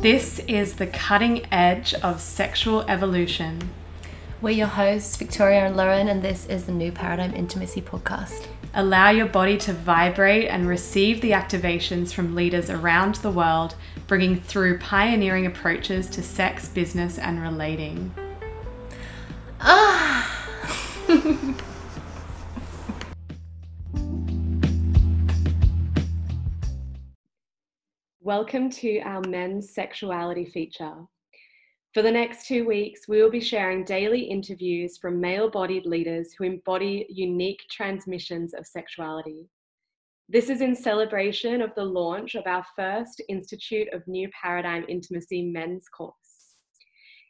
This is the cutting edge of sexual evolution. We're your hosts, Victoria and Lauren, and this is the New Paradigm Intimacy Podcast. Allow your body to vibrate and receive the activations from leaders around the world, bringing through pioneering approaches to sex, business, and relating. Ah! Welcome to our men's sexuality feature. For the next two weeks, we will be sharing daily interviews from male bodied leaders who embody unique transmissions of sexuality. This is in celebration of the launch of our first Institute of New Paradigm Intimacy men's course.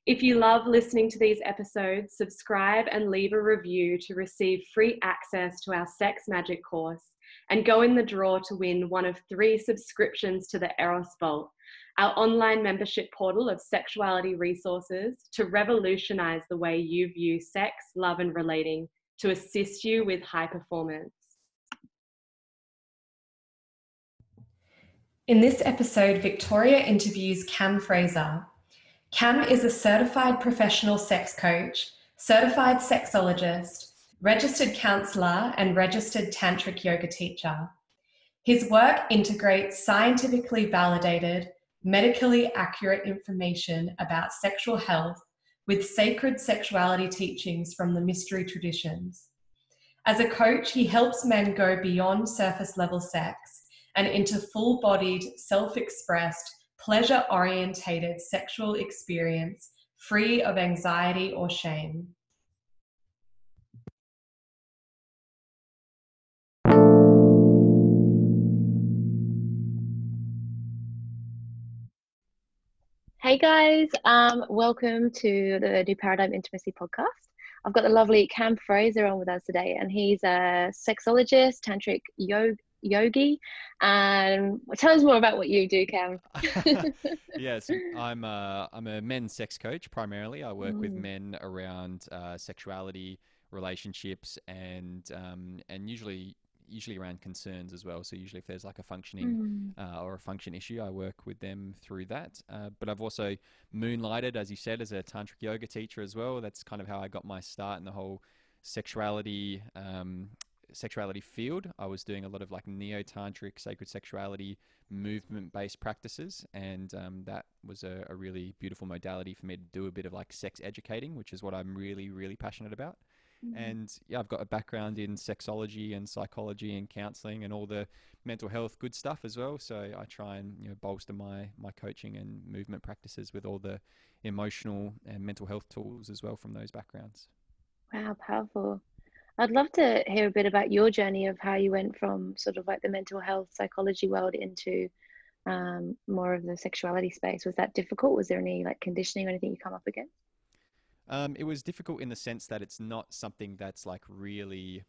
If you love listening to these episodes, subscribe and leave a review to receive free access to our Sex Magic course and go in the draw to win one of three subscriptions to the Eros Vault, our online membership portal of sexuality resources to revolutionize the way you view sex, love, and relating to assist you with high performance. In this episode, Victoria interviews Cam Fraser. Cam is a certified professional sex coach, certified sexologist, registered counselor, and registered tantric yoga teacher. His work integrates scientifically validated, medically accurate information about sexual health with sacred sexuality teachings from the mystery traditions. As a coach, he helps men go beyond surface level sex and into full bodied, self expressed, pleasure orientated sexual experience free of anxiety or shame. Hey guys, um, welcome to the New Paradigm Intimacy Podcast. I've got the lovely Cam Fraser on with us today, and he's a sexologist, tantric yoga, yogi. And tell us more about what you do, Cam. yes, I'm a, I'm a men's sex coach primarily. I work mm. with men around uh, sexuality, relationships, and um, and usually usually around concerns as well. So usually if there's like a functioning mm. uh, or a function issue, I work with them through that. Uh, but I've also moonlighted, as you said, as a tantric yoga teacher as well. That's kind of how I got my start in the whole sexuality um, sexuality field. I was doing a lot of like neo tantric sacred sexuality movement based practices, and um, that was a, a really beautiful modality for me to do a bit of like sex educating, which is what I'm really really passionate about. Mm-hmm. And yeah, I've got a background in sexology and psychology and counseling and all the mental health good stuff as well. So I try and you know bolster my my coaching and movement practices with all the emotional and mental health tools as well from those backgrounds. Wow, powerful. I'd love to hear a bit about your journey of how you went from sort of like the mental health psychology world into um, more of the sexuality space. Was that difficult? Was there any like conditioning or anything you come up against? Um, it was difficult in the sense that it's not something that's like really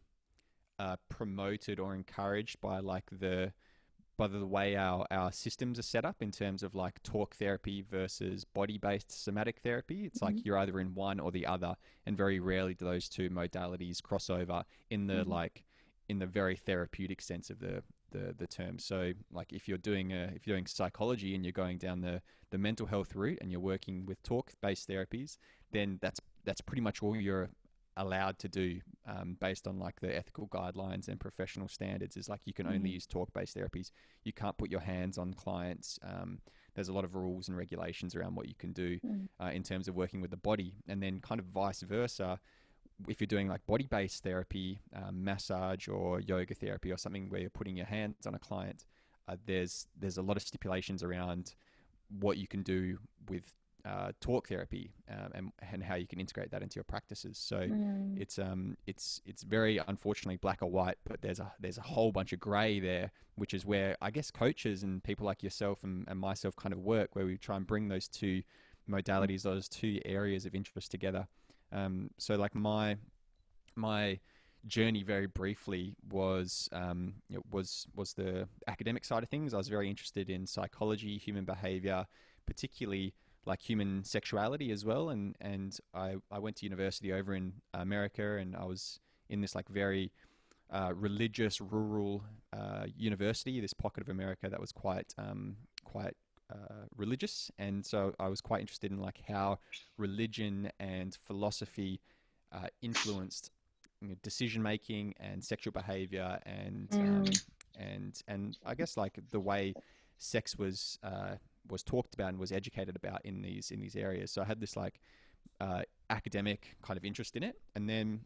uh, promoted or encouraged by like the by the way our, our systems are set up in terms of like talk therapy versus body based somatic therapy. It's mm-hmm. like you're either in one or the other, and very rarely do those two modalities cross over in the mm-hmm. like in the very therapeutic sense of the the, the term. So like if you're doing a, if you're doing psychology and you're going down the, the mental health route and you're working with talk based therapies, then that's that's pretty much all you're allowed to do um, based on like the ethical guidelines and professional standards is like you can mm-hmm. only use talk based therapies you can't put your hands on clients um, there's a lot of rules and regulations around what you can do mm. uh, in terms of working with the body and then kind of vice versa if you're doing like body based therapy um, massage or yoga therapy or something where you're putting your hands on a client uh, there's there's a lot of stipulations around what you can do with uh, talk therapy um, and, and how you can integrate that into your practices. So mm. it's um it's it's very unfortunately black or white, but there's a there's a whole bunch of grey there, which is where I guess coaches and people like yourself and, and myself kind of work, where we try and bring those two modalities, those two areas of interest together. Um, so like my my journey very briefly was um, was was the academic side of things. I was very interested in psychology, human behavior, particularly like human sexuality as well. And and I I went to university over in America, and I was in this like very uh, religious rural uh, university, this pocket of America that was quite um, quite uh, religious, and so I was quite interested in like how religion and philosophy uh, influenced you know, decision making and sexual behavior and um, Mm. and and I guess like the way sex was uh, was talked about and was educated about in these in these areas. So I had this like uh, academic kind of interest in it, and then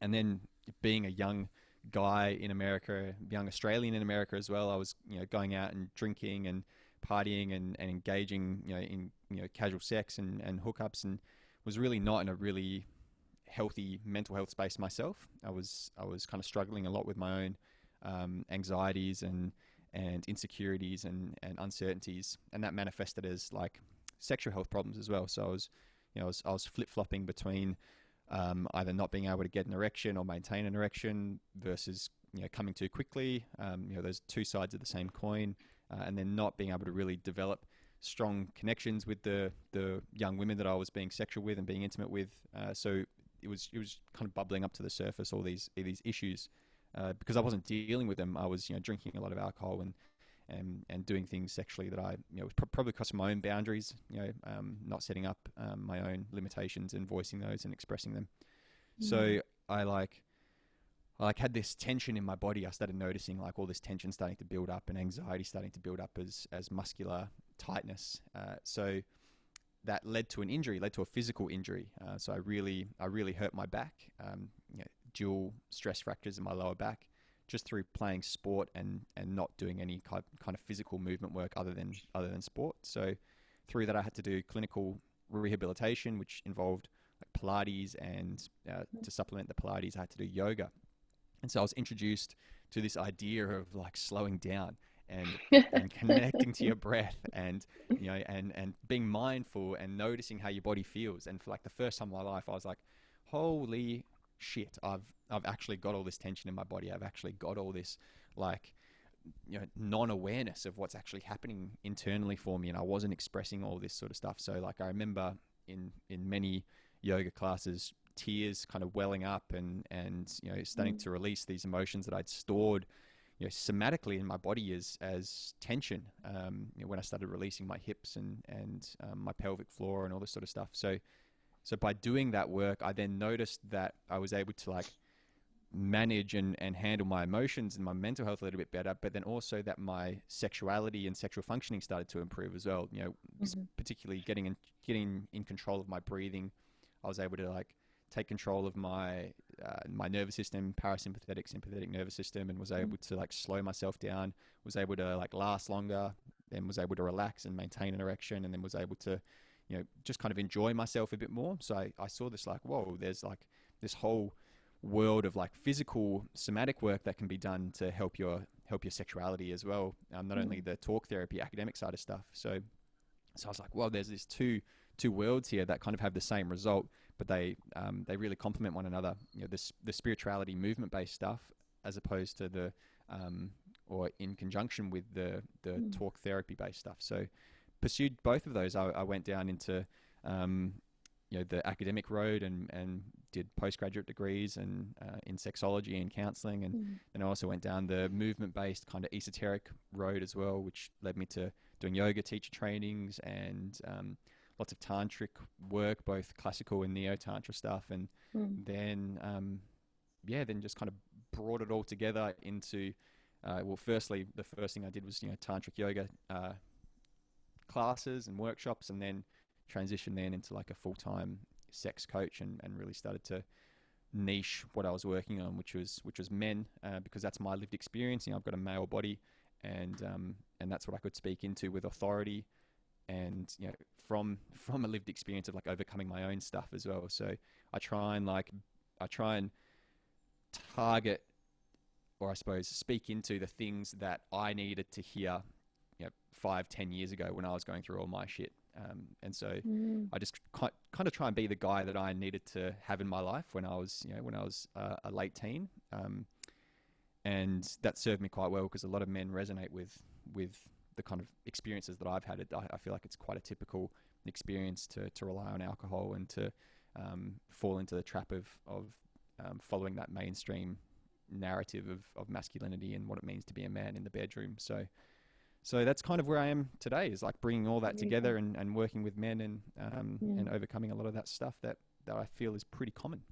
and then being a young guy in America, young Australian in America as well, I was you know going out and drinking and partying and, and engaging you know in you know casual sex and, and hookups and was really not in a really healthy mental health space myself. I was I was kind of struggling a lot with my own um, anxieties and and insecurities and, and uncertainties, and that manifested as like sexual health problems as well. So I was, you know, I was, I was flip flopping between um, either not being able to get an erection or maintain an erection versus you know coming too quickly. Um, you know, those two sides of the same coin, uh, and then not being able to really develop strong connections with the the young women that I was being sexual with and being intimate with. Uh, so it was it was kind of bubbling up to the surface all these these issues uh, because I wasn't dealing with them. I was you know drinking a lot of alcohol and and and doing things sexually that I you know pro- probably crossing my own boundaries. You know, um, not setting up um, my own limitations and voicing those and expressing them. So I like. I like had this tension in my body. I started noticing like all this tension starting to build up and anxiety starting to build up as as muscular tightness. Uh, so that led to an injury, led to a physical injury. Uh, so I really, I really hurt my back. Um, you know, dual stress fractures in my lower back, just through playing sport and and not doing any kind of physical movement work other than other than sport. So through that, I had to do clinical rehabilitation, which involved like Pilates, and uh, to supplement the Pilates, I had to do yoga. And so I was introduced to this idea of like slowing down and and connecting to your breath and you know and and being mindful and noticing how your body feels. And for like the first time in my life I was like holy shit I've I've actually got all this tension in my body. I've actually got all this like you know non-awareness of what's actually happening internally for me and I wasn't expressing all this sort of stuff. So like I remember in in many yoga classes tears kind of welling up and and you know starting Mm. to release these emotions that I'd stored you know, somatically in my body as as tension. Um, you know, when I started releasing my hips and and um, my pelvic floor and all this sort of stuff. So, so by doing that work, I then noticed that I was able to like manage and and handle my emotions and my mental health a little bit better. But then also that my sexuality and sexual functioning started to improve as well. You know, Mhm. particularly getting in getting in control of my breathing. I was able to like take control of my uh, my nervous system, parasympathetic, sympathetic nervous system, and was able to like slow myself down. Was able to like last longer, then was able to relax and maintain an erection, and then was able to, you know, just kind of enjoy myself a bit more. So I, I saw this like, whoa, there's like this whole world of like physical somatic work that can be done to help your help your sexuality as well. Um, not only the talk therapy, academic side of stuff. So, so I was like, well, there's this two two worlds here that kind of have the same result, but they um, they really complement one another. You know, this the spirituality movement based stuff as opposed to the um, or in conjunction with the the Mm. talk therapy based stuff. So pursued both of those. I, I went down into um, you know the academic road and and did postgraduate degrees and uh, in sexology and counseling and Mm. then I also went down the movement based kind of esoteric road as well, which led me to doing yoga teacher trainings and um, lots of tantric work, both classical and neo tantra stuff. And Mm. then, um, yeah, then just kind of brought it all together into, uh, well, firstly, the first thing I did was, you know, tantric yoga uh, classes and workshops, and then transitioned then into like a full time sex coach and, and really started to niche what I was working on, which was which was men, uh, because that's my lived experience. You know, I've got a male body, and um, and that's what I could speak into with authority, and you know, from from a lived experience of like overcoming my own stuff as well. So I try and like I try and target, or I suppose speak into the things that I needed to hear, you know, five ten years ago when I was going through all my shit. Um, and so Mm. I just ki- kind of try and be the guy that I needed to have in my life when I was, you know, when I was uh, a late teen, um, and that served me quite well because a lot of men resonate with with the kind of experiences that I've had. It, I, I feel like it's quite a typical experience to to rely on alcohol and to um, fall into the trap of of um, following that mainstream narrative of, of masculinity and what it means to be a man in the bedroom. So so that's kind of where I am today is like bringing all that together and, and working with men and um, Mm. and overcoming a lot of that stuff that, that I feel is pretty common.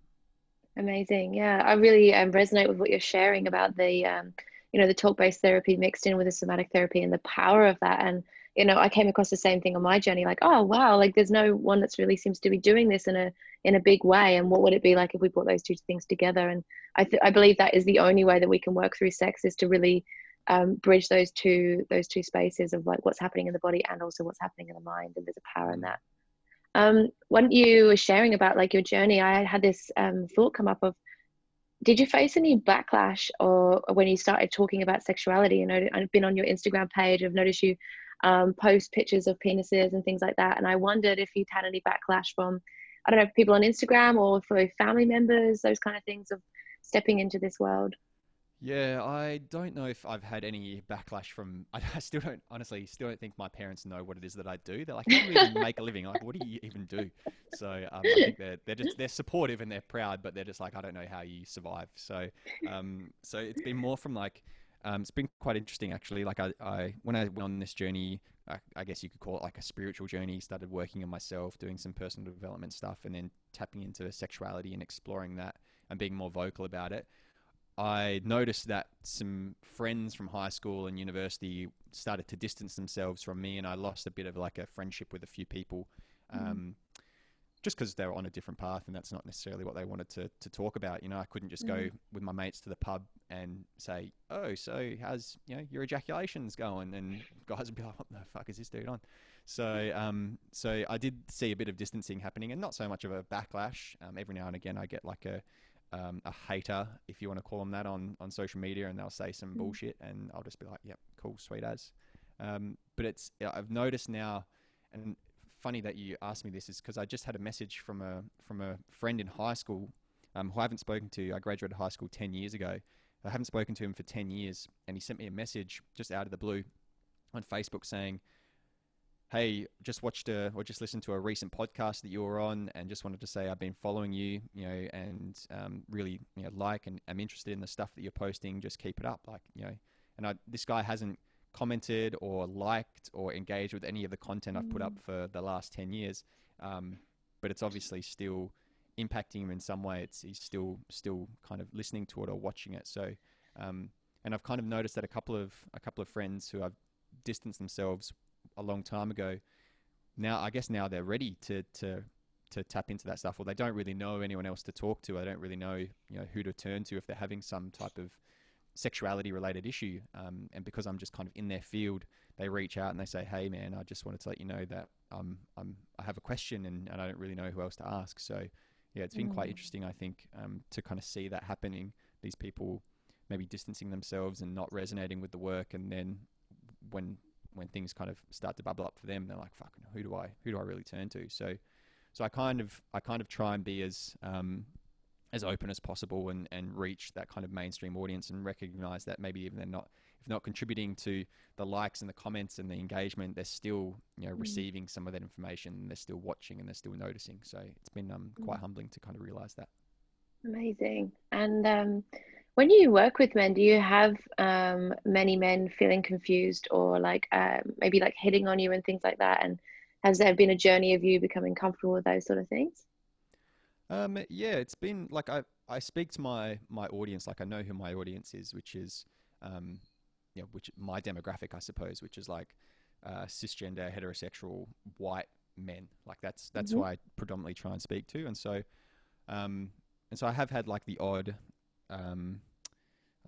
Amazing. Yeah, I really um, resonate with what you're sharing about the, um, you know, the talk-based therapy mixed in with the somatic therapy and the power of that. And you know, I came across the same thing on my journey. Like, oh wow, like there's no one that's really seems to be doing this in a in a big way. And what would it be like if we brought those two things together? And I th- I believe that is the only way that we can work through sex is to really um, bridge those two those two spaces of like what's happening in the body and also what's happening in the mind. And there's a power in that. Um, when you were sharing about like your journey, I had this um, thought come up of, did you face any backlash or when you started talking about sexuality? You know, I've been on your Instagram page. I've noticed you um, post pictures of penises and things like that, and I wondered if you'd had any backlash from, I don't know, people on Instagram or for family members, those kind of things of stepping into this world. Yeah, I don't know if I've had any backlash from. I, still don't, honestly, still don't think my parents know what it is that I do. They're like, "How do you even make a living? Like, what do you even do?" So um, I think they're they're just they're supportive and they're proud, but they're just like, "I don't know how you survive." So um, so it's been more from like, um, it's been quite interesting actually. Like I, I when I went on this journey, I, I guess you could call it like a spiritual journey. Started working on myself, doing some personal development stuff, and then tapping into sexuality and exploring that and being more vocal about it. I noticed that some friends from high school and university started to distance themselves from me, and I lost a bit of like a friendship with a few people, um, just because they were on a different path, and that's not necessarily what they wanted to to talk about. You know, I couldn't just go Mm. with my mates to the pub and say, "Oh, so how's you know your ejaculations going?" And guys would be like, "What the fuck is this dude on?" So, um, so I did see a bit of distancing happening, and not so much of a backlash. Um, every now and again, I get like a um, a hater, if you want to call them that, on, on social media, and they'll say some Mm. bullshit, and I'll just be like, "Yep, cool, sweet as." Um, but it's I've noticed now, and funny that you asked me this is because I just had a message from a from a friend in high school um, who I haven't spoken to. I graduated high school ten years ago. I haven't spoken to him for ten years, and he sent me a message just out of the blue on Facebook saying, "Hey, just watched a or just listened to a recent podcast that you were on, and just wanted to say I've been following you, you know, and um, really, you know, like and I'm interested in the stuff that you're posting. Just keep it up, like, you know." And I, this guy hasn't commented or liked or engaged with any of the content I've put up for the last ten years, um, but it's obviously still impacting him in some way. It's he's still still kind of listening to it or watching it. So, um, and I've kind of noticed that a couple of a couple of friends who have distanced themselves a long time ago, now I guess now they're ready to to to tap into that stuff, or they don't really know anyone else to talk to. I don't really know you know who to turn to if they're having some type of sexuality related issue. Um, and because I'm just kind of in their field, they reach out and they say, "Hey, man, I just wanted to let you know that um, I'm I have a question and, and I don't really know who else to ask." So yeah, it's been quite Mm. interesting, I think, um, to kind of see that happening. These people maybe distancing themselves and not resonating with the work, and then when when things kind of start to bubble up for them, they're like, "Fuck, who do I who do I really turn to?" So so I kind of I kind of try and be as um, as open as possible and, and reach that kind of mainstream audience and recognize that maybe even they're not if not contributing to the likes and the comments and the engagement, they're still you know Mm. receiving some of that information. And they're still watching and they're still noticing. So it's been um, quite Mm. humbling to kind of realize that. Amazing. And um, when you work with men, do you have um, many men feeling confused or like um, maybe like hitting on you and things like that? And has there been a journey of you becoming comfortable with those sort of things? Um, yeah, it's been like I, I speak to my my audience like I know who my audience is, which is um, you know, which my demographic I suppose, which is like uh, cisgender, heterosexual, white men. Like that's that's Mhm. who I predominantly try and speak to, and so um, and so I have had like the odd um,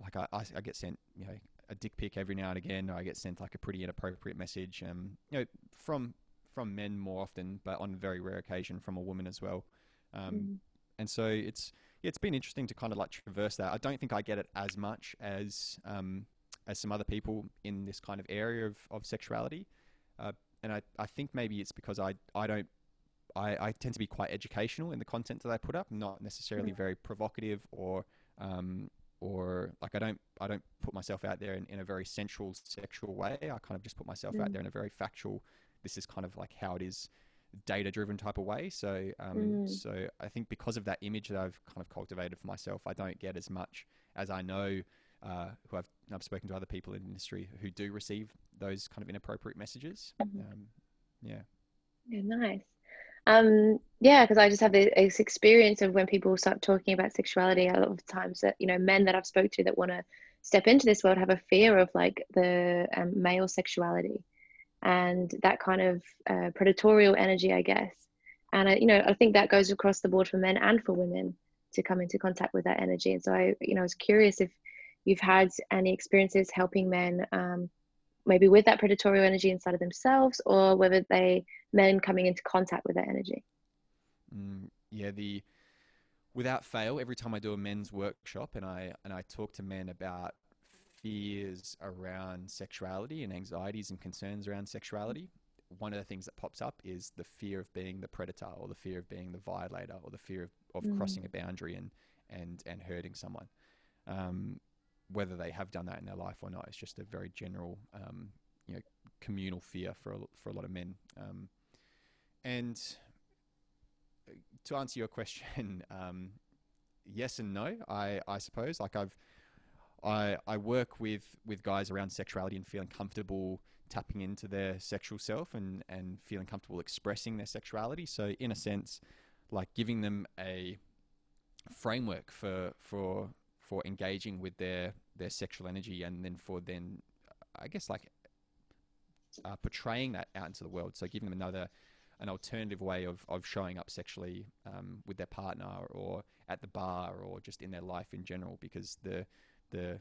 like I, I, I get sent you know a dick pic every now and again, or I get sent like a pretty inappropriate message, um, you know, from from men more often, but on very rare occasion from a woman as well. Um, Mm. and so it's yeah, it's been interesting to kind of like traverse that. I don't think I get it as much as um, as some other people in this kind of area of, of sexuality, uh, and I, I think maybe it's because I I don't I, I tend to be quite educational in the content that I put up, not necessarily very provocative or um, or like I don't I don't put myself out there in, in a very sensual sexual way. I kind of just put myself out Mm. there in a very factual. This is kind of like how it is data driven type of way. So um, Mm. so I think because of that image that I've kind of cultivated for myself, I don't get as much as I know uh, who I've I've spoken to other people in the industry who do receive those kind of inappropriate messages. Mhm. Um, yeah. Yeah, nice. Um, yeah, because I just have this experience of when people start talking about sexuality, a lot of times that you know men that I've spoke to that want to step into this world have a fear of like the um, male sexuality and that kind of uh, predatorial energy, I guess. And I, you know, I think that goes across the board for men and for women to come into contact with that energy. And so I, you know, I was curious if you've had any experiences helping men. Um, maybe with that predatory energy inside of themselves or whether they men coming into contact with that energy Mm, yeah, the without fail, every time I do a men's workshop and I and I talk to men about fears around sexuality and anxieties and concerns around sexuality, one of the things that pops up is the fear of being the predator or the fear of being the violator or the fear of, of Mm. crossing a boundary and and and hurting someone. Um, whether they have done that in their life or not, it's just a very general, um, you know, communal fear for a, for a lot of men. Um, and uh, to answer your question, um, yes and no. I, I suppose like I've I I work with with guys around sexuality and feeling comfortable tapping into their sexual self and and feeling comfortable expressing their sexuality. So in a sense, like giving them a framework for for for engaging with their their sexual energy and then for then I guess like uh, portraying that out into the world. So giving them another an alternative way of, of showing up sexually um, with their partner or at the bar or just in their life in general because the the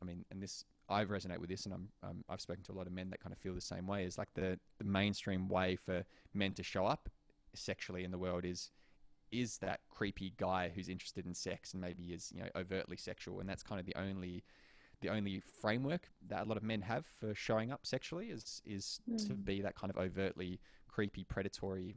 I mean and this I resonate with this and I'm um, I've spoken to a lot of men that kind of feel the same way is like the, the mainstream way for men to show up sexually in the world is is that creepy guy who's interested in sex and maybe is you know overtly sexual and that's kind of the only the only framework that a lot of men have for showing up sexually is is to Mm. be that kind of overtly creepy predatory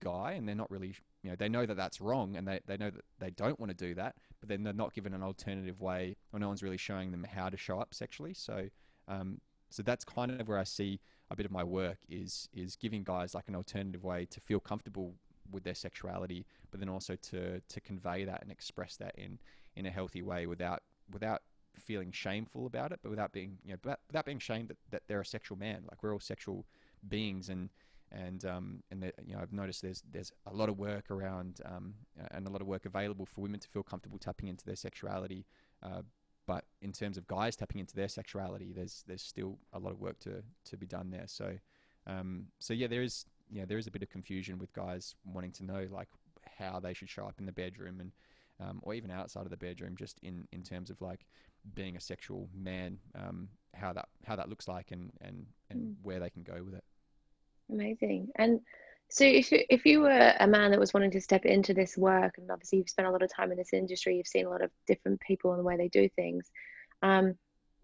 guy and they're not really you know they know that that's wrong and they, they know that they don't want to do that but then they're not given an alternative way or no one's really showing them how to show up sexually so um, so that's kind of where I see a bit of my work is is giving guys like an alternative way to feel comfortable with their sexuality but then also to to convey that and express that in in a healthy way without without feeling shameful about it but without being you know without, without being shamed that, that they're a sexual man like we're all sexual beings and and um, and you know I've noticed there's there's a lot of work around um, and a lot of work available for women to feel comfortable tapping into their sexuality. Uh, but in terms of guys tapping into their sexuality, there's there's still a lot of work to to be done there. So um, so yeah, there is yeah there is a bit of confusion with guys wanting to know like how they should show up in the bedroom and um, or even outside of the bedroom, just in, in terms of like being a sexual man, um, how that how that looks like and and, and Mm. where they can go with it. Amazing. And so if you, if you were a man that was wanting to step into this work, and obviously you've spent a lot of time in this industry, you've seen a lot of different people and the way they do things. Um,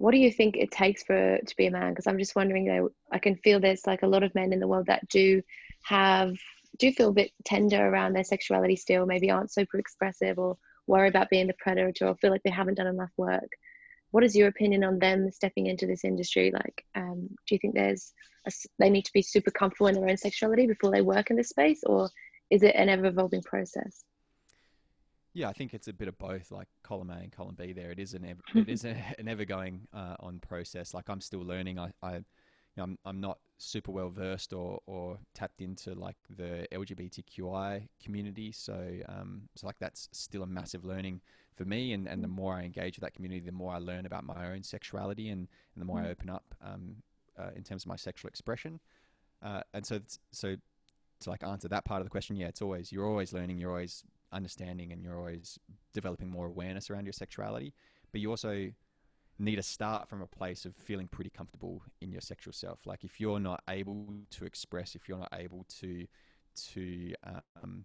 what do you think it takes for to be a man? Because I'm just wondering, know, I can feel there's like a lot of men in the world that do have do feel a bit tender around their sexuality still, maybe aren't super expressive or worry about being the predator or feel like they haven't done enough work. What is your opinion on them stepping into this industry? Like, um, do you think there's a they need to be super comfortable in their own sexuality before they work in this space, or is it an ever evolving process? Yeah, I think it's a bit of both, like column A and column B. There, it is an ever, it is a, an ever going uh, on process. Like I'm still learning. I, I you know, I'm I'm not super well versed or or tapped into like the LGBTQI community. So um, so like that's still a massive learning for me. And and the more I engage with that community, the more I learn about my own sexuality and and the more I Mm. open up um, uh, in terms of my sexual expression. Uh, and so it's- so to like answer that part of the question, yeah, it's always you're always learning, you're always understanding, and you're always developing more awareness around your sexuality. But you also need to start from a place of feeling pretty comfortable in your sexual self. Like if you're not able to express, if you're not able to to um,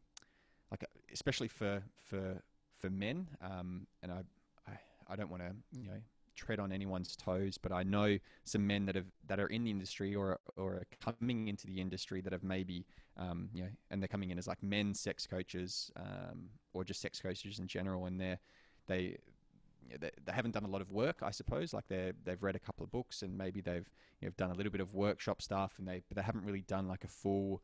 like especially for for for men, um, and I I, I don't want to you know tread on anyone's toes, but I know some men that have that are in the industry or or are coming into the industry that have maybe um, you know, and they're coming in as like men sex coaches um, or just sex coaches in general, and they're they they, they haven't done a lot of work, I suppose. Like they they've read a couple of books and maybe they've you know, done a little bit of workshop stuff, and they but they haven't really done like a full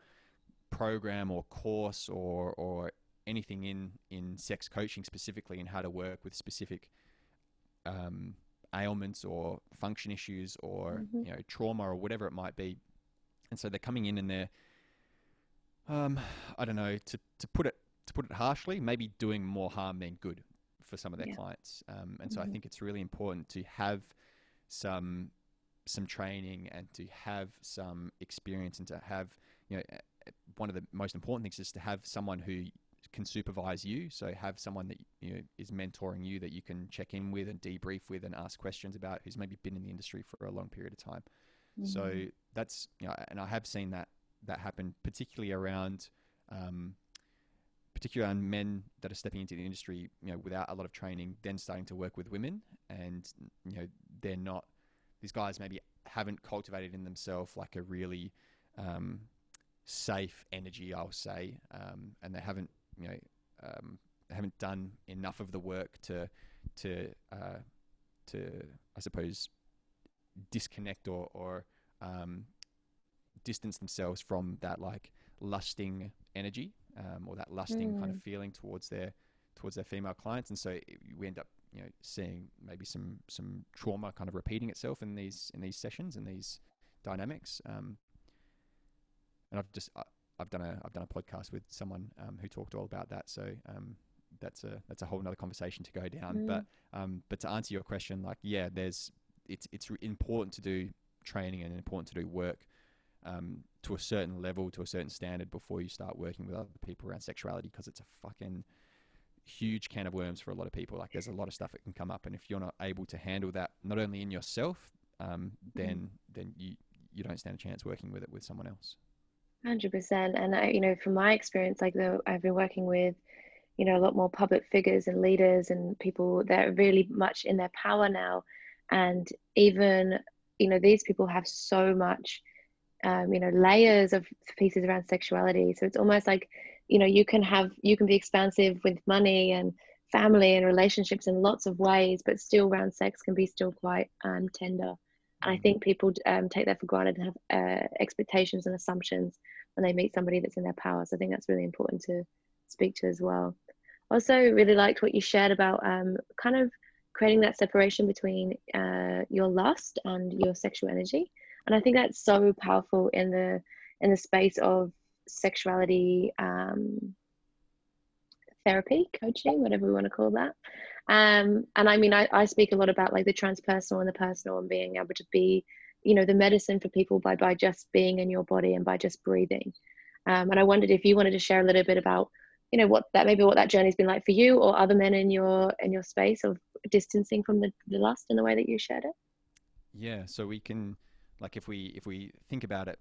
program or course or or anything in in sex coaching specifically and how to work with specific um, ailments or function issues or Mhm. you know trauma or whatever it might be, and so they're coming in and they're um, I don't know to to put it to put it harshly, maybe doing more harm than good for some of their Yeah. clients. Um, and so I Mhm. think it's really important to have some some training and to have some experience and to have you know one of the most important things is to have someone who can supervise you. So have someone that you know is mentoring you that you can check in with and debrief with and ask questions about who's maybe been in the industry for a long period of time. So Mhm. that's you know and I have seen that that happen particularly around um, particularly around men that are stepping into the industry you know without a lot of training then starting to work with women. And you know they're not these guys maybe haven't cultivated in themselves like a really um, safe energy, I'll say, um, and they haven't, you know, um, haven't done enough of the work to, to, uh, to, I suppose, disconnect or, or um, distance themselves from that like lusting energy um, or that lusting kind of feeling towards their towards their female clients, and so we end up you know seeing maybe some some trauma kind of repeating itself in these in these sessions and these dynamics. Um, and I've just I, I've done a I've done a podcast with someone um, who talked all about that. So um, that's a that's a whole other conversation to go down. Mm. But um, but to answer your question, like yeah, there's it's it's important to do training and important to do work um, to a certain level, to a certain standard before you start working with other people around sexuality because it's a fucking huge can of worms for a lot of people. Like there's a lot of stuff that can come up, and if you're not able to handle that, not only in yourself, um, then then you you don't stand a chance working with it with someone else. Hundred percent, and I, you know, from my experience, like though I've been working with, you know, a lot more public figures and leaders and people that are really much in their power now, and even, you know, these people have so much, um, you know, layers of pieces around sexuality. So it's almost like, you know, you can have, you can be expansive with money and family and relationships in lots of ways, but still around sex can be still quite um, tender. And I think people um, take that for granted and have uh, expectations and assumptions when they meet somebody that's in their power. So I think that's really important to speak to as well. Also, really liked what you shared about um, kind of creating that separation between uh, your lust and your sexual energy. And I think that's so powerful in the in the space of sexuality um, therapy, coaching, whatever we want to call that. Um, and I mean, I, I speak a lot about like the transpersonal and the personal and being able to be, you know, the medicine for people by by just being in your body and by just breathing. Um, and I wondered if you wanted to share a little bit about, you know, what that maybe what that journey's been like for you or other men in your in your space of distancing from the, the lust in the way that you shared it. Yeah, so we can, like, if we if we think about it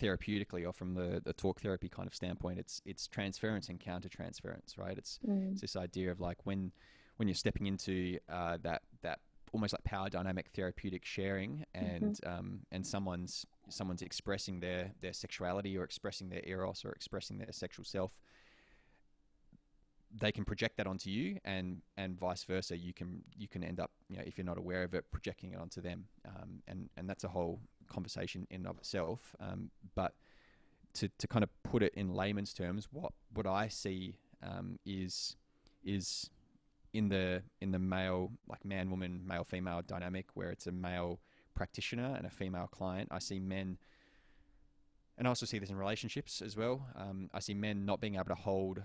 therapeutically or from the, the talk therapy kind of standpoint, it's it's transference and counter transference, right? It's Mm. it's this idea of like when when you're stepping into uh, that that almost like power dynamic therapeutic sharing and um, and someone's someone's expressing their their sexuality or expressing their eros or expressing their sexual self they can project that onto you and and vice versa. You can you can end up you know if you're not aware of it projecting it onto them. Um, and and that's a whole conversation in and of itself. Um, but to, to kind of put it in layman's terms what what I see um, is is in the in the male like man woman male female dynamic where it's a male practitioner and a female client I see men and I also see this in relationships as well um, I see men not being able to hold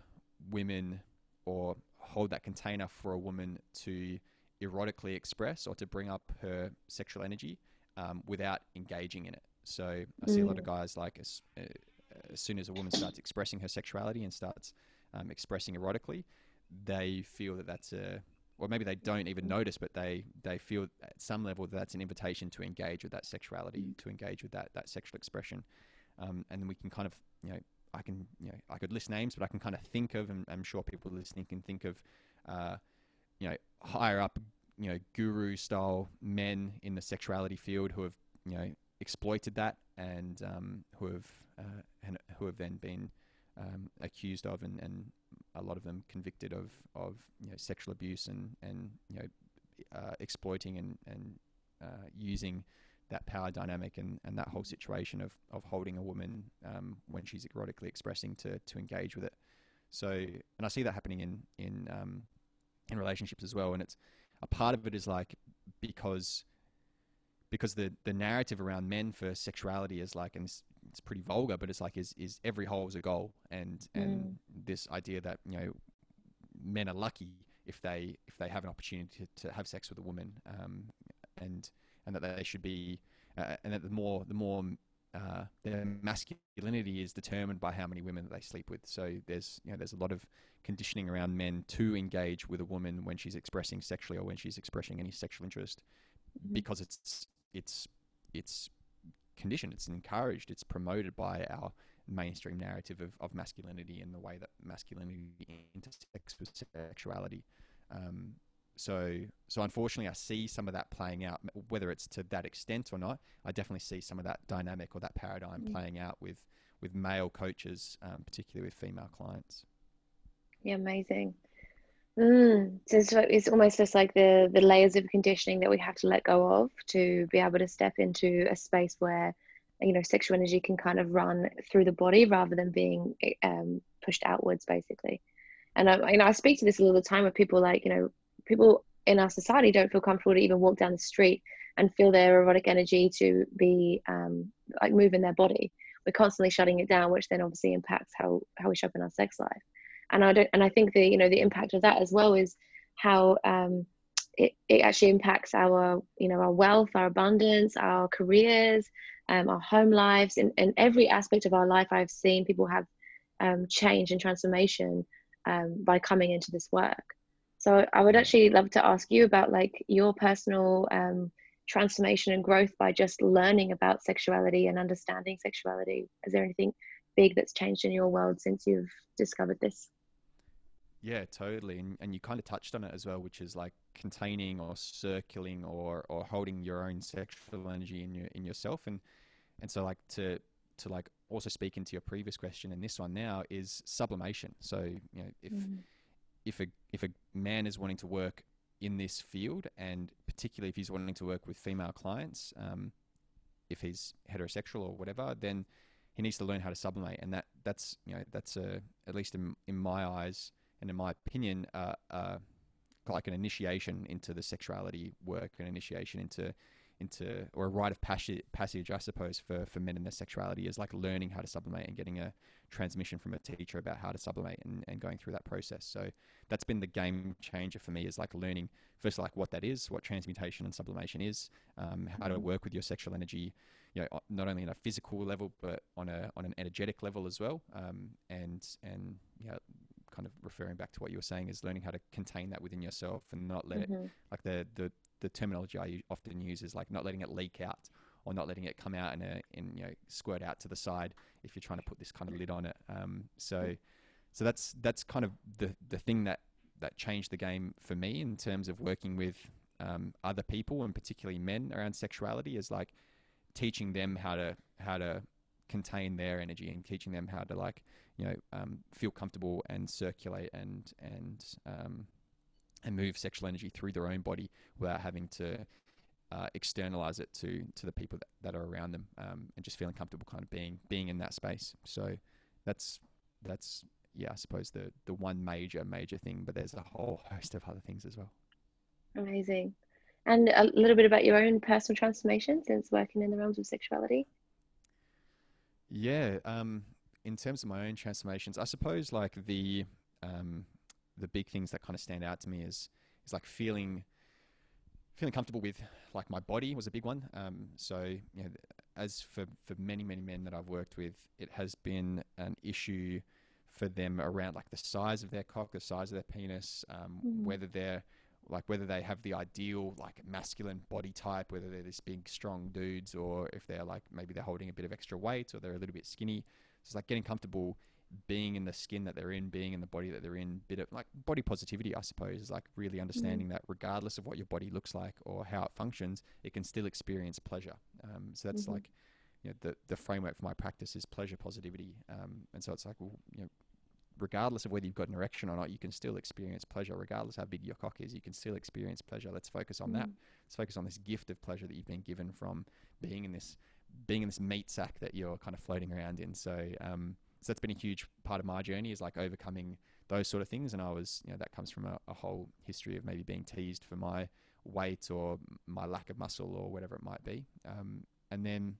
women or hold that container for a woman to erotically express or to bring up her sexual energy um, without engaging in it. So I see a lot of guys like as, uh, as soon as a woman starts expressing her sexuality and starts um, expressing erotically, they feel that that's a, or maybe they don't even notice, but they they feel at some level that that's an invitation to engage with that sexuality, to engage with that that sexual expression, um, and then we can kind of you know I can, you know, I could list names, but I can kind of think of, and I'm sure people listening can think of, uh, you know, higher up, you know, guru style men in the sexuality field who have, you know, exploited that and um, who have uh, and who have then been um, accused of and, and a lot of them convicted of of you know sexual abuse and and you know uh, exploiting and and uh, using that power dynamic and, and that whole situation of, of holding a woman um, when she's erotically expressing to, to engage with it. So, and I see that happening in in um, in relationships as well. And it's a part of it is like because because the the narrative around men for sexuality is like and it's, it's pretty vulgar but it's like is is every hole is a goal and and Mm. this idea that you know men are lucky if they if they have an opportunity to, to have sex with a woman um, and and that they should be uh, and that the more the more uh, their masculinity is determined by how many women that they sleep with. So there's you know there's a lot of conditioning around men to engage with a woman when she's expressing sexually or when she's expressing any sexual interest Mhm. because it's it's it's conditioned, it's encouraged, it's promoted by our mainstream narrative of, of masculinity and the way that masculinity intersects with sexuality. Um, so so unfortunately, I see some of that playing out, whether it's to that extent or not. I definitely see some of that dynamic or that paradigm Mm. playing out with with male coaches, um, particularly with female clients. Yeah, amazing. Mm. So it's, it's almost just like the the layers of conditioning that we have to let go of to be able to step into a space where, you know, sexual energy can kind of run through the body rather than being um, pushed outwards, basically. And I, you know, I speak to this all the time with people like, you know, people in our society don't feel comfortable to even walk down the street and feel their erotic energy to be um, like move in their body. We're constantly shutting it down, which then obviously impacts how how we show up in our sex life and I don't and I think the you know the impact of that as well is how um, it, it actually impacts our you know our wealth, our abundance, our careers, um, our home lives, and in, in every aspect of our life. I've seen people have um, change and transformation um, by coming into this work. So I would actually love to ask you about like your personal um, transformation and growth by just learning about sexuality and understanding sexuality. Is there anything big that's changed in your world since you've discovered this? Yeah, totally. And, and you kind of touched on it as well, which is like containing or circling or, or holding your own sexual energy in your in yourself. And and so like to to like also speak into your previous question and this one now is sublimation. So, you know, if Mm. if a if a man is wanting to work in this field and particularly if he's wanting to work with female clients, um, if he's heterosexual or whatever, then he needs to learn how to sublimate. And that that's you know, that's a at least in in my eyes and in my opinion, uh, uh, like an initiation into the sexuality work, an initiation into into or a rite of passage, passage, I suppose, for for men in their sexuality is like learning how to sublimate and getting a transmission from a teacher about how to sublimate and, and going through that process. So that's been the game changer for me is like learning first like what that is, what transmutation and sublimation is, um, how to Mhm. work with your sexual energy, you know, not only on a physical level but on a on an energetic level as well, um, and and yeah, kind of referring back to what you were saying is learning how to contain that within yourself and not let it Mhm. like the the the terminology I often use is like not letting it leak out or not letting it come out and and you know squirt out to the side if you're trying to put this kind of lid on it. Um, so so that's that's kind of the the thing that that changed the game for me in terms of working with um, other people and particularly men around sexuality is like teaching them how to how to contain their energy and teaching them how to like you know um, feel comfortable and circulate and and um, and move sexual energy through their own body without having to uh, externalize it to to the people that, that are around them um, and just feeling comfortable kind of being being in that space so that's that's yeah I suppose the the one major major thing but there's a whole host of other things as well Amazing. And a little bit about your own personal transformation since working in the realms of sexuality. Yeah, um, in terms of my own transformations, I suppose like the um, the big things that kind of stand out to me is is like feeling feeling comfortable with like my body was a big one. Um, so you know, as for for many many men that I've worked with, it has been an issue for them around like the size of their cock, the size of their penis, um, Mm. whether they're like whether they have the ideal like masculine body type, whether they're this big strong dudes, or if they're like maybe they're holding a bit of extra weight or they're a little bit skinny. So it's like getting comfortable being in the skin that they're in, being in the body that they're in, bit of like body positivity, I suppose, is like really understanding that regardless of what your body looks like or how it functions, it can still experience pleasure. Um, so that's Mhm. like, you know, the the framework for my practice is pleasure positivity. Um, and so it's like, well, you know, regardless of whether you've got an erection or not, you can still experience pleasure. Regardless how big your cock is, you can still experience pleasure. Let's focus on that. Mm. Let's focus on this gift of pleasure that you've been given from being in this being in this meat sack that you're kind of floating around in. So um, so that's been a huge part of my journey is like overcoming those sort of things. And I was, you know, that comes from a, a whole history of maybe being teased for my weight or my lack of muscle or whatever it might be. Um, and then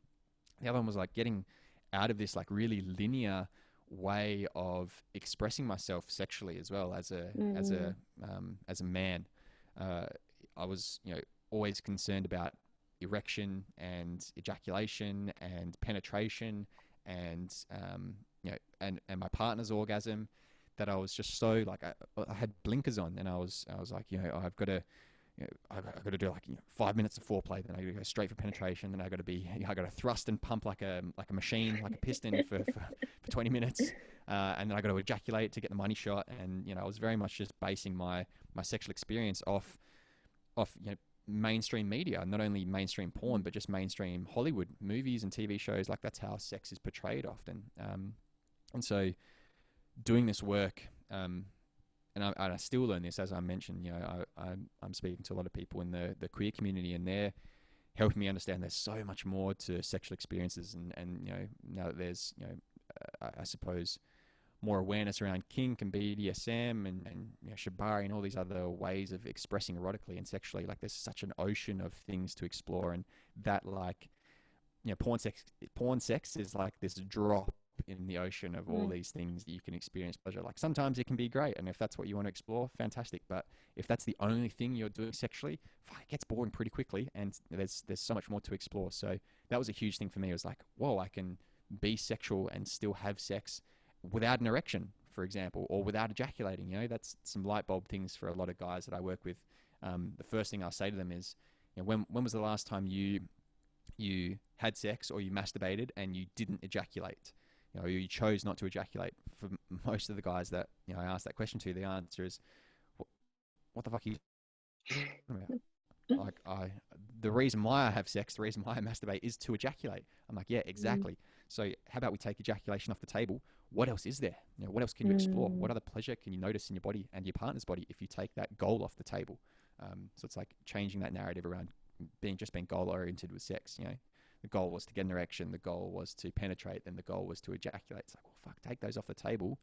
the other one was like getting out of this like really linear way of expressing myself sexually as well as a mm. as a um, as a man. Uh, I was you know always concerned about erection and ejaculation and penetration and um, you know and and my partner's orgasm that I was just so like I, I had blinkers on and I was I was like you know I've got to you know, I've, got to do like you know, five minutes of foreplay, then I got to go straight for penetration, then I got to be, you know, I got to thrust and pump like a like a machine, like a piston for, for, for 20 minutes, uh, and then I got to ejaculate to get the money shot, and you know, I was very much just basing my my sexual experience off off you know mainstream media, not only mainstream porn, but just mainstream Hollywood movies and TV shows. Like that's how sex is portrayed often, um, and so doing this work. Um, and I, I still learn this as I mentioned. You know, I, I'm, I'm speaking to a lot of people in the the queer community, and they're helping me understand there's so much more to sexual experiences, and and you know now that there's you know I, I suppose more awareness around kink and BDSM and, and you know, shibari and all these other ways of expressing erotically and sexually. Like there's such an ocean of things to explore, and that like you know porn sex porn sex is like this drop in the ocean of all mm. these things that you can experience pleasure. Like sometimes it can be great, and if that's what you want to explore, fantastic. But if that's the only thing you're doing sexually, it gets boring pretty quickly, and there's there's so much more to explore. So that was a huge thing for me. It was like, whoa, I can be sexual and still have sex without an erection, for example, or without ejaculating. You know, that's some light bulb things for a lot of guys that I work with. Um, the first thing I say to them is, you know, when when was the last time you you had sex or you masturbated and you didn't ejaculate? You know, you chose not to ejaculate. For most of the guys that you know I asked that question to, the answer is, "What, what the fuck are you?" like I, the reason why I have sex, the reason why I masturbate is to ejaculate. I'm like, yeah, mm. exactly. Mm. So how about we take ejaculation off the table? What else is there? You know, what else can you explore? Mm. What other pleasure can you notice in your body and your partner's body if you take that goal off the table? Um, so it's like changing that narrative around being just being goal oriented with sex. You know, the goal was to get an erection, the goal was to penetrate, then the goal was to ejaculate. It's like, well, fuck, take those off the table.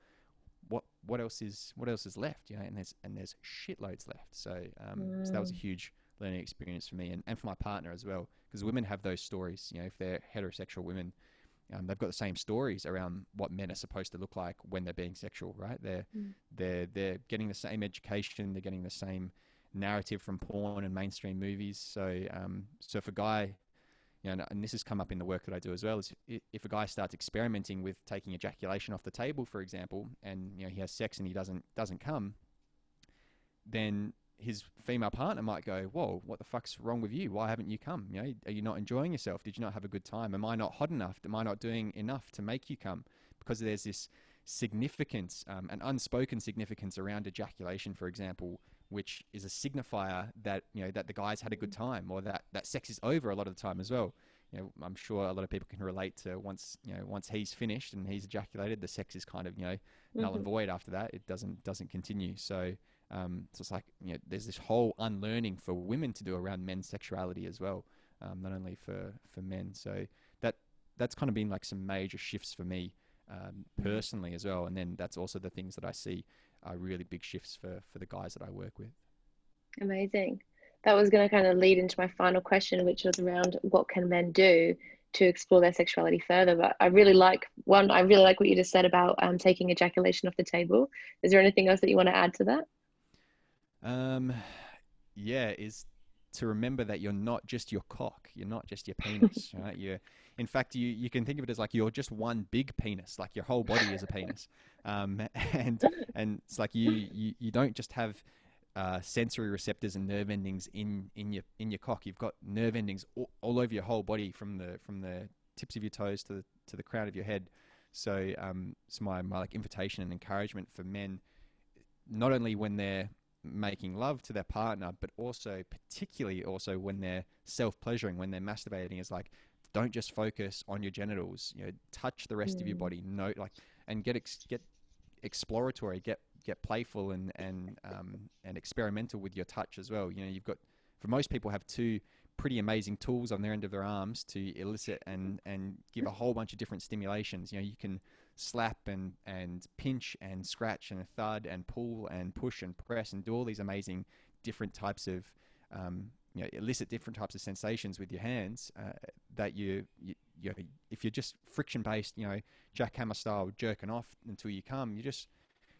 What what else is what else is left? You know, and there's and there's shitloads left. So um, mm. so that was a mm. huge learning experience for me and, and for my partner as well. Because women have those stories. You know, if they're heterosexual women, um, they've got the same stories around what men are supposed to look like when they're being sexual, right? They're mm. they're they're getting the same education, they're getting the same narrative from porn and mainstream movies. So um, so if a guy you know, and this has come up in the work that I do as well, is if a guy starts experimenting with taking ejaculation off the table, for example, and you know he has sex and he doesn't doesn't come, then his female partner might go, "Whoa, what the fuck's wrong with you? Why haven't you come? You know, are you not enjoying yourself? Did you not have a good time? Am I not hot enough? Am I not doing enough to make you come?" Because there's this significance, um, an unspoken significance around ejaculation, for example, which is a signifier that you know that the guy's had a good time or that that sex is over a lot of the time as well. You know, I'm sure a lot of people can relate to once you know once he's finished and he's ejaculated, the sex is kind of you know mm-hmm. null and mm-hmm. void after that. It doesn't doesn't continue. So um, so it's like you know there's this whole unlearning for women to do around men's sexuality as well, um, not only for for men. So that that's kind of been like some major shifts for me um, personally as well. And then that's also the things that I see are really big shifts for for the guys that I work with. Amazing. That was going to kind of lead into my final question, which was around what can men do to explore their sexuality further. But I really like one. I really like what you just said about um, taking ejaculation off the table. Is there anything else that you want to add to that? Um, yeah, is to remember that you're not just your cock, you're not just your penis, right? You're in fact, you, you can think of it as like you're just one big penis, like your whole body is a penis. Um, and and it's like you, you, you don't just have uh, sensory receptors and nerve endings in, in your in your cock. You've got nerve endings all, all, over your whole body, from the from the tips of your toes to the to the crown of your head. So, um, it's my my like invitation and encouragement for men, not only when they're making love to their partner, but also particularly also when they're self pleasuring, when they're masturbating, is like don't just focus on your genitals. You know, touch the rest mm. of your mm. body. Note like and get ex- get exploratory. Get get playful and and um, and experimental with your touch as well. You know, you've got for most people have two pretty amazing tools on their end of their arms to elicit and and give a whole bunch of different stimulations. You know, you can slap and and pinch and scratch and thud and pull and push and press and do all these amazing different types of um, you know, elicit different types of sensations with your hands uh, that you, you, you know, if you're just friction based, you know, jackhammer style jerking off until you come, you're just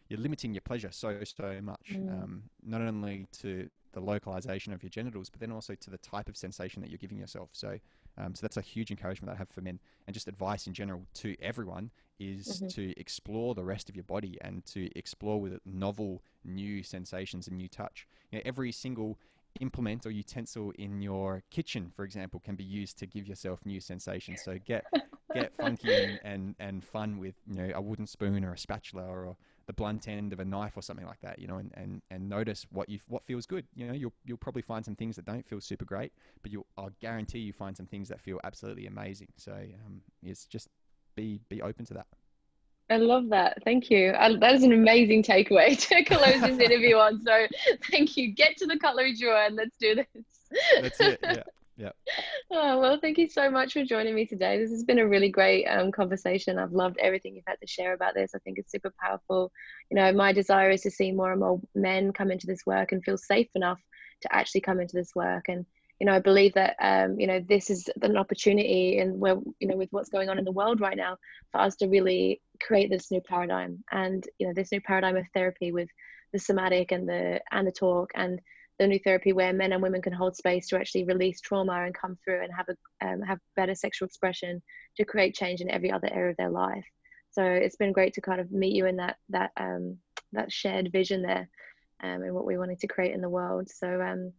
you're limiting your pleasure so so much. Mm. Um, not only to the localization of your genitals, but then also to the type of sensation that you're giving yourself. So, um, so that's a huge encouragement that I have for men, and just advice in general to everyone is mm-hmm. to explore the rest of your body and to explore with novel, new sensations and new touch. You know, every single implement or utensil in your kitchen, for example, can be used to give yourself new sensations. So get get funky and, and, and fun with you know a wooden spoon or a spatula or the blunt end of a knife or something like that, you know, and, and, and notice what you what feels good. You know, you'll you'll probably find some things that don't feel super great, but you I'll guarantee you find some things that feel absolutely amazing. So um, it's just be be open to that. I love that. Thank you. I, that is an amazing takeaway to close this interview on. So thank you. Get to the cutlery drawer and let's do this. That's it. Yeah. Yeah. Oh, well, thank you so much for joining me today. This has been a really great um, conversation. I've loved everything you've had to share about this. I think it's super powerful. You know, my desire is to see more and more men come into this work and feel safe enough to actually come into this work. And, you know, I believe that, um, you know, this is an opportunity and where, you know, with what's going on in the world right now for us to really create this new paradigm and, you know, this new paradigm of therapy with the somatic and the, and the talk and, the new therapy where men and women can hold space to actually release trauma and come through and have a um, have better sexual expression to create change in every other area of their life. So it's been great to kind of meet you in that that um, that shared vision there, um, and what we wanted to create in the world. So um,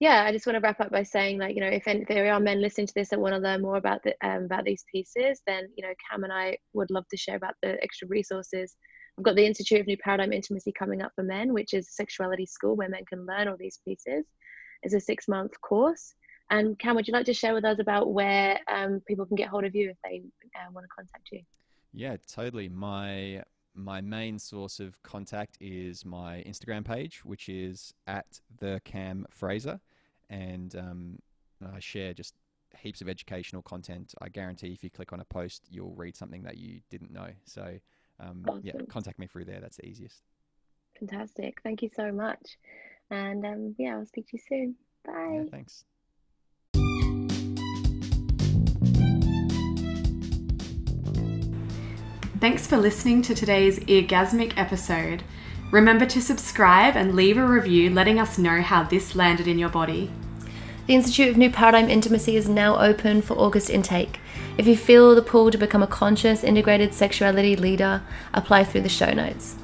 yeah, I just want to wrap up by saying like you know if, there are men listening to this that want to learn more about the um, about these pieces, then you know Cam and I would love to share about the extra resources I've got the Institute of New Paradigm Intimacy coming up for men, which is a sexuality school where men can learn all these pieces. It's a six month course. And Cam, would you like to share with us about where um, people can get hold of you if they uh, want to contact you? Yeah, totally. My my main source of contact is my Instagram page, which is at the Cam Fraser, and um, I share just heaps of educational content. I guarantee if you click on a post, you'll read something that you didn't know. So um, awesome. yeah, contact me through there. That's the easiest. Fantastic. Thank you so much. And um, yeah, I'll speak to you soon. Bye. Yeah, thanks. Thanks for listening to today's orgasmic episode. Remember to subscribe and leave a review letting us know how this landed in your body. The Institute of New Paradigm Intimacy is now open for August intake. If you feel the pull to become a conscious, integrated sexuality leader, apply through the show notes.